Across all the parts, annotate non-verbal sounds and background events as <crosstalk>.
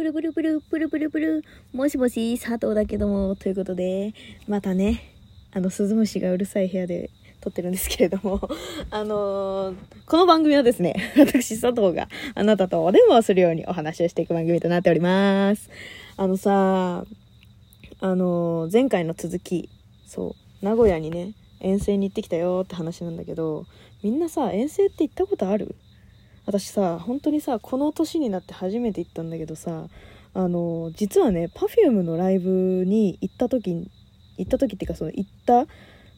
ブルブルブル、ブルブルブル、もしもし、佐藤だけども、ということで、またね、あの、鈴虫がうるさい部屋で撮ってるんですけれども、<laughs> あのー、この番組はですね、<laughs> 私佐藤があなたとお電話をするようにお話をしていく番組となっております。あのさ、あのー、前回の続き、そう、名古屋にね、遠征に行ってきたよって話なんだけど、みんなさ、遠征って行ったことある？私さ本当にさこの年になって初めて行ったんだけどさあの実はね Perfume のライブに行った時行った時っていうかその行った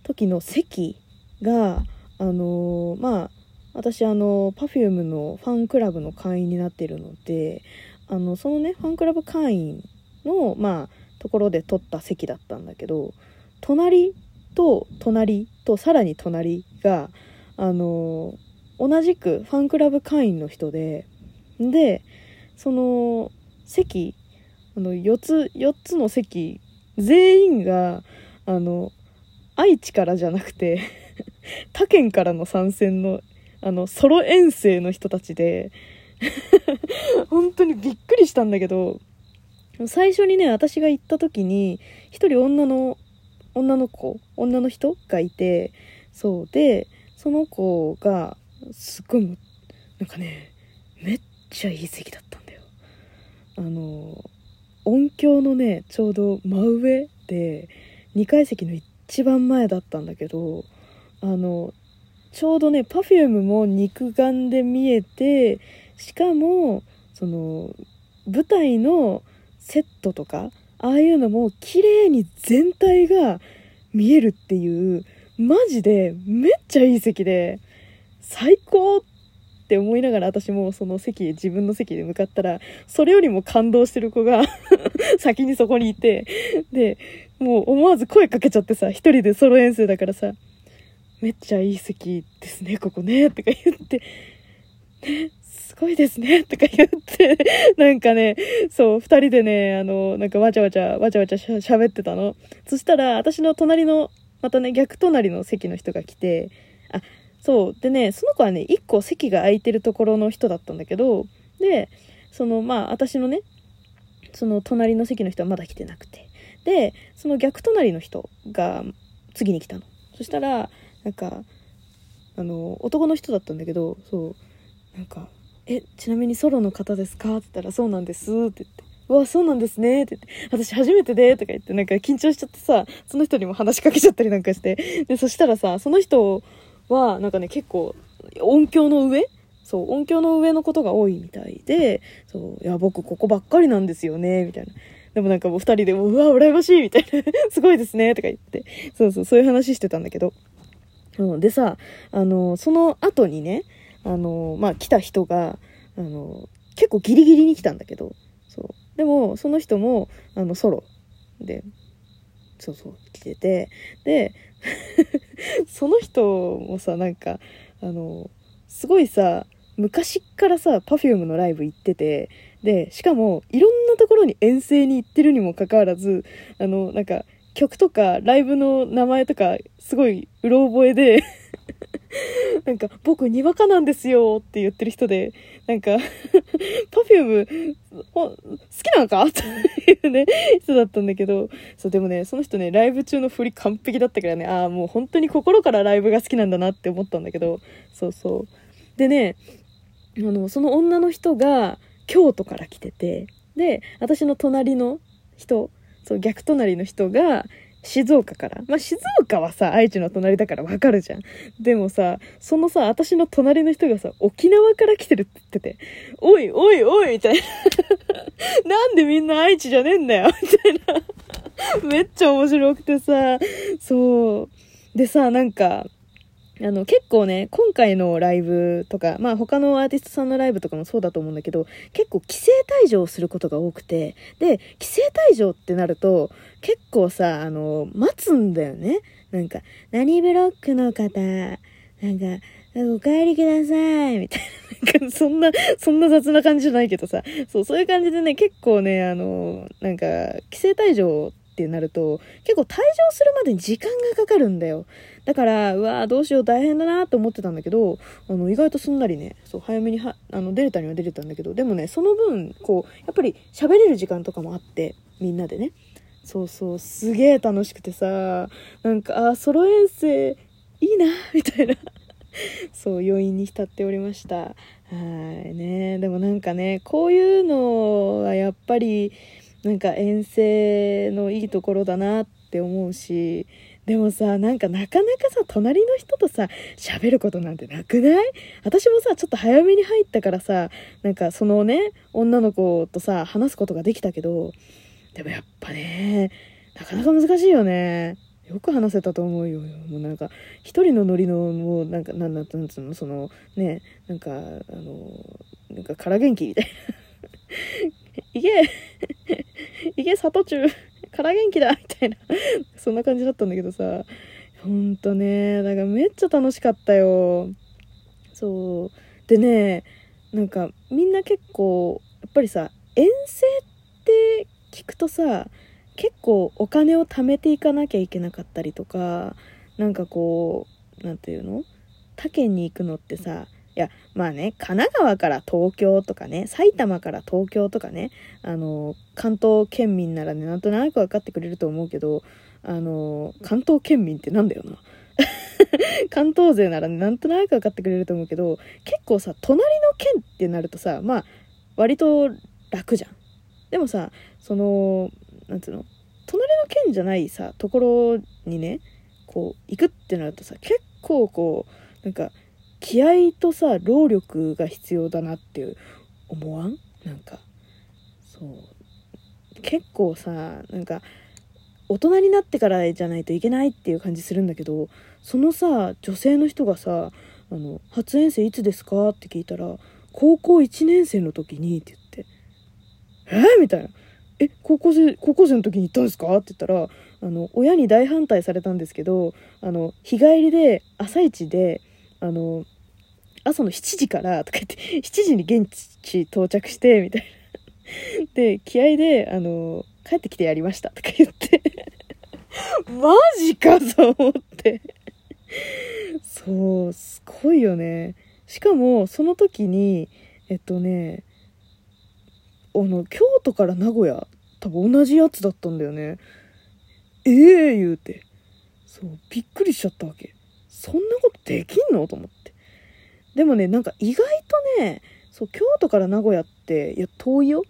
時の席があのまあ私あの Perfume のファンクラブの会員になってるのであのそのねファンクラブ会員のまあところで取った席だったんだけど隣と隣とさらに隣があの同じくファンクラブ会員の人ででその席あの4つ4つの席全員があの愛知からじゃなくて <laughs> 他県からの参戦のあのソロ遠征の人たちで <laughs> 本当にびっくりしたんだけど最初にね私が行った時に1人女の女の子女の人がいてそうでその子がすっごいもなんかねめっちゃいい席だったんだよ。あの音響のねちょうど真上で2階席の一番前だったんだけどあのちょうどね Perfume も肉眼で見えてしかもその舞台のセットとかああいうのも綺麗に全体が見えるっていうマジでめっちゃいい席で。最高って思いながら私もその席へ自分の席で向かったらそれよりも感動してる子が <laughs> 先にそこにいてでもう思わず声かけちゃってさ一人でソロ遠征だからさ「めっちゃいい席ですねここね」とか言って「ねすごいですね」とか言ってなんかねそう二人でねあのなんかわちゃわちゃわちゃわちゃしゃ喋ってたの。そしたら私の隣のまたね逆隣の席の人が来てあそう。でねその子はね1個席が空いてるところの人だったんだけどでそのまあ私のねその隣の席の人はまだ来てなくて。でその逆隣の人が次に来たの。そしたらなんかあの男の人だったんだけどそう。なんか「えちなみにソロの方ですか?」って言ったら「そうなんです」って言って「うわそうなんですね」って言って「私初めてで」とか言ってなんか緊張しちゃってさその人にも話しかけちゃったりなんかして。でそしたらさその人をはなんかね結構音響の上？そう音響の上のことが多いみたいでそういや僕ここばっかりなんですよねみたいな。でもなんかもう2人でもうわ羨ましいみたいな。<laughs> すごいですねとか言って。そうそうそういう話してたんだけど、でさあのその後にねあのまあ来た人があの結構ギリギリに来たんだけど。そう。でもその人もあのソロでそうそう来てて。で <laughs> その人もさなんかあのすごいさ昔からさ Perfume のライブ行っててでしかもいろんなところに遠征に行ってるにもかかわらずあのなんか曲とかライブの名前とかすごいうろ覚えで <laughs> なんか、僕、にわかなんですよって言ってる人で、なんか、パフューム、好きなのか？<laughs> っていうね、人だったんだけど、そう、でもね、その人ね、ライブ中の振り完璧だったからね、ああ、もう本当に心からライブが好きなんだなって思ったんだけど、そうそう。でね、あの、その女の人が京都から来てて、で、私の隣の人、そう、逆隣の人が、静岡から。まあ、静岡はさ、愛知の隣だからわかるじゃん。でもさ、そのさ、私の隣の人がさ、沖縄から来てるって言ってて、おいおいおいみたいな。<laughs> なんでみんな愛知じゃねえんだよみたいな。<laughs> めっちゃ面白くてさ、そう。でさ、なんか、あの、結構ね、今回のライブとか、まあ他のアーティストさんのライブとかもそうだと思うんだけど、結構規制退場することが多くて、で、規制退場ってなると、結構さ、あの、待つんだよね。なんか、何ブロックの方、なんか、お帰りください、みたいな。なんか、そんな、そんな雑な感じじゃないけどさ。そう、そういう感じでね、結構ね、あの、なんか、規制退場ってなると、結構退場するまでに時間がかかるんだよ。だから、うわーどうしよう大変だなと思ってたんだけど、あの、意外とすんなりね、そう、早めには、あの、出れたには出れたんだけど、でもね、その分、こう、やっぱり喋れる時間とかもあって、みんなでね。そうそう、すげえ楽しくてさ、なんか、あ、ソロ遠征、いいな、<laughs> みたいな。そう、余韻に浸っておりました。はいね。でもなんかね、こういうのはやっぱり、なんか遠征のいいところだなって思うし、でもさ、なんかなかなかさ、隣の人とさ、喋ることなんてなくない？私もさ、ちょっと早めに入ったからさ、なんかそのね、女の子とさ、話すことができたけど、でもやっぱね、なかなか難しいよね。よく話せたと思うよ。もうなんか、一人のノリの、もうなんか、なんなんつうの、その、ね、なんか、あの、なんか、空元気みたいな。<laughs> いけ <laughs> いけ、里中 <laughs> 空元気だみたいな <laughs> そんな感じだったんだけどさ、ほんとね、だからめっちゃ楽しかったよ。そう。でね、なんか、みんな結構、やっぱりさ、遠征って聞くとさ、結構お金を貯めていかなきゃいけなかったりとかなんかこう何て言うの？他県に行くのってさいやまあね神奈川から東京とかね埼玉から東京とかねあの関東県民ならねなんとなく分かってくれると思うけどあの関東県民ってなんだよな。<laughs> 関東勢ならねなんとなく分かってくれると思うけど結構さ隣の県ってなるとさまあ割と楽じゃん。でもさそのなんつうの隣の県じゃないさところにねこう行くってなるとさ結構こうなんか気合とさ労力が必要だなって思わん？なんか。そう。結構さなんか大人になってからじゃないといけないっていう感じするんだけどそのさ女性の人がさ「あの初遠征いつですか?」って聞いたら「高校1年生の時に」って言って「え？ー、みたいな。え高校生高校生の時に行ったんですか?」って言ったらあの親に大反対されたんですけどあの日帰りで朝一であの朝の7時からとか言って <laughs> 7時に現地到着してみたいな。<laughs> で気合であの帰ってきてやりましたとか言って。<laughs> マジかと思って。そうすごいよね。しかもその時にえっとねあの京都から名古屋多分同じやつだったんだよね。ええー、言うて。そうびっくりしちゃったわけ。そんなことできんの？と思って。でもねなんか意外とねそう京都から名古屋っていや遠いよ。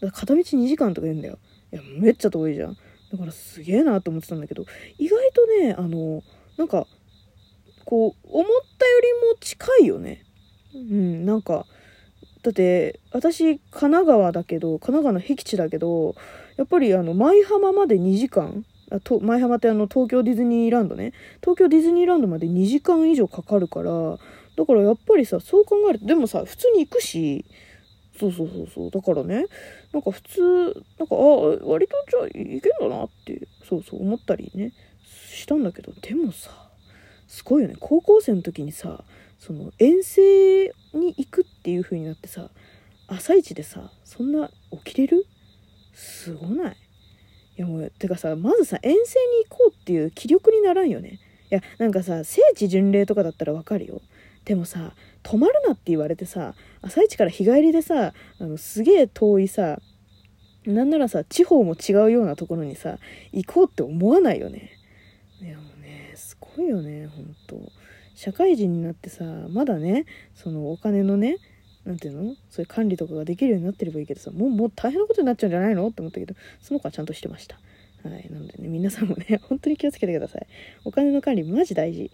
だ片道2時間とか言うんだよ。いやめっちゃ遠いじゃん。だからすげえなと思ってたんだけど意外とねあのなんかこう思ったよりも近いよね。うんなんかだって私神奈川だけど神奈川の僻地だけどやっぱりあの舞浜まで2時間あと舞浜ってあの東京ディズニーランドね。東京ディズニーランドまで2時間以上かかるからだからやっぱりさそう考えるとでもさ普通に行くしそうそうそうそうだからねなんか普通なんかああ割とじゃあいけんだなってそうそう思ったりねしたんだけどでもさすごいよね高校生の時にさその遠征に行くっていう風になってさ朝一でさそんな起きれる？すごない。いやもうてかさまずさ遠征に行こうっていう気力にならんよね。いやなんかさ聖地巡礼とかだったらわかるよ。でもさ泊まるなって言われてさ朝一から日帰りでさあのすげえ遠いさなんならさ地方も違うようなところにさ行こうって思わないよね。いやもうねすごいよねほんと。社会人になってさまだねそのお金のね何ていうの？そういう管理とかができるようになってればいいけどさもうもう大変なことになっちゃうんじゃないの？って思ったけどその子はちゃんとしてました。はいなのでね皆さんもね <laughs> 本当に気をつけてください。お金の管理マジ大事。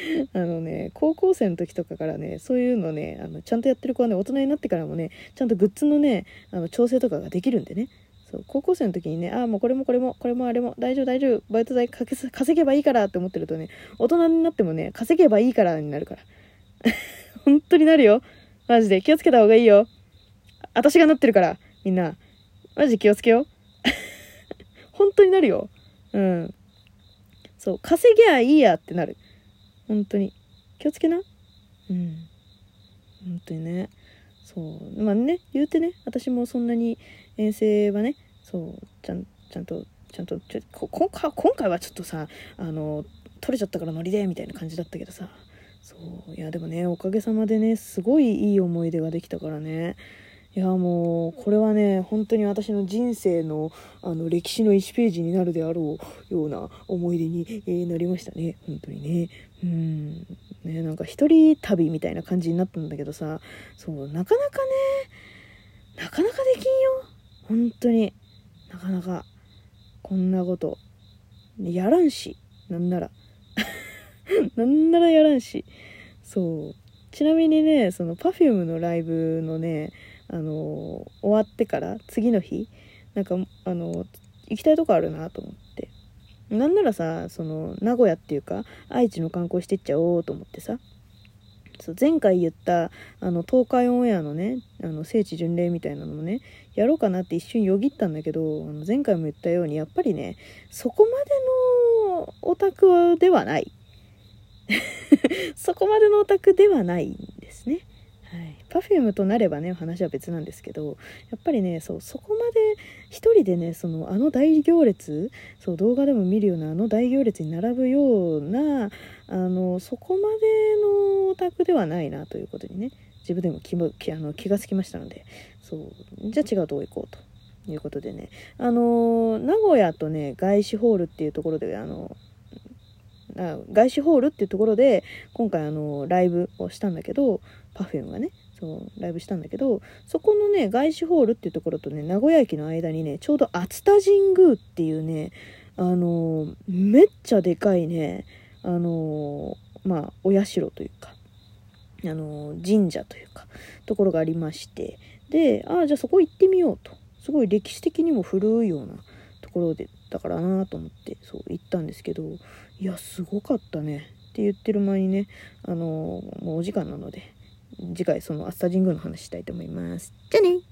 <laughs> あのね高校生の時とかからねそういうのねあのちゃんとやってる子はね大人になってからもねちゃんとグッズのねあの調整とかができるんでね。そう高校生の時にねああもうこれもこれもこれもあれも大丈夫大丈夫バイト代稼げばいいからって思ってるとね大人になってもね稼げばいいからになるから。<laughs> 本当になるよ。マジで。気をつけた方がいいよ。私がなってるからみんな。マジ気をつけよう。<laughs> 本当になるよ。うん。そう稼げばいいやってなる。本当に。気をつけな。うん。本当にね。そう。まあね言うてね。私もそんなに遠征はねそうちゃんちゃんとちゃんとちょ今回今回はちょっとさあの取れちゃったからノリでみたいな感じだったけどさ。そう。いやでもねおかげさまでねすごいいい思い出ができたからね。いやもうこれはね本当に私の人生のあの歴史の1ページになるであろうような思い出に、え、なりましたね。本当にね。うん。ねなんか一人旅みたいな感じになったんだけどさ。そうなかなかねなかなかできんよ。本当に。なかなか。こんなこと。やらんし。なんなら。<laughs> なんならやらんし。そう。ちなみにねその Perfume のライブのねあの終わってから次の日なんかあの行きたいとこあるなと思って。なんならさその名古屋っていうか愛知の観光してっちゃおうと思ってさ。そう前回言ったあの東海オンエアのねあの聖地巡礼みたいなのもねやろうかなって一瞬よぎったんだけどあの前回も言ったようにやっぱりね <laughs> そこまでのオタクではない。そこまでのオタクではない。ん。Perfume となればね話は別なんですけどやっぱりねそうそこまで一人でねそのあの大行列そう動画でも見るようなあの大行列に並ぶようなあのそこまでのオタクではないなということにね自分でも気も気あの気がつきましたのでそうじゃあ違うとこ行こうということでねあの名古屋とね外資ホールっていうところであの外資ホールっていうところで今回あのライブをしたんだけど Perfume がねそうライブしたんだけどそこのね外資ホールっていうところとね名古屋駅の間にねちょうど熱田神宮っていうねあのめっちゃでかいねあのまあお社というかあの神社というかところがありましてでああじゃあそこ行ってみようと。すごい歴史的にも古いようなところでだからなと思ってそう行ったんですけどいやすごかったね。って言ってる間にねあのもうお時間なので次回そのアスタ神宮の話したいと思います。じゃあね。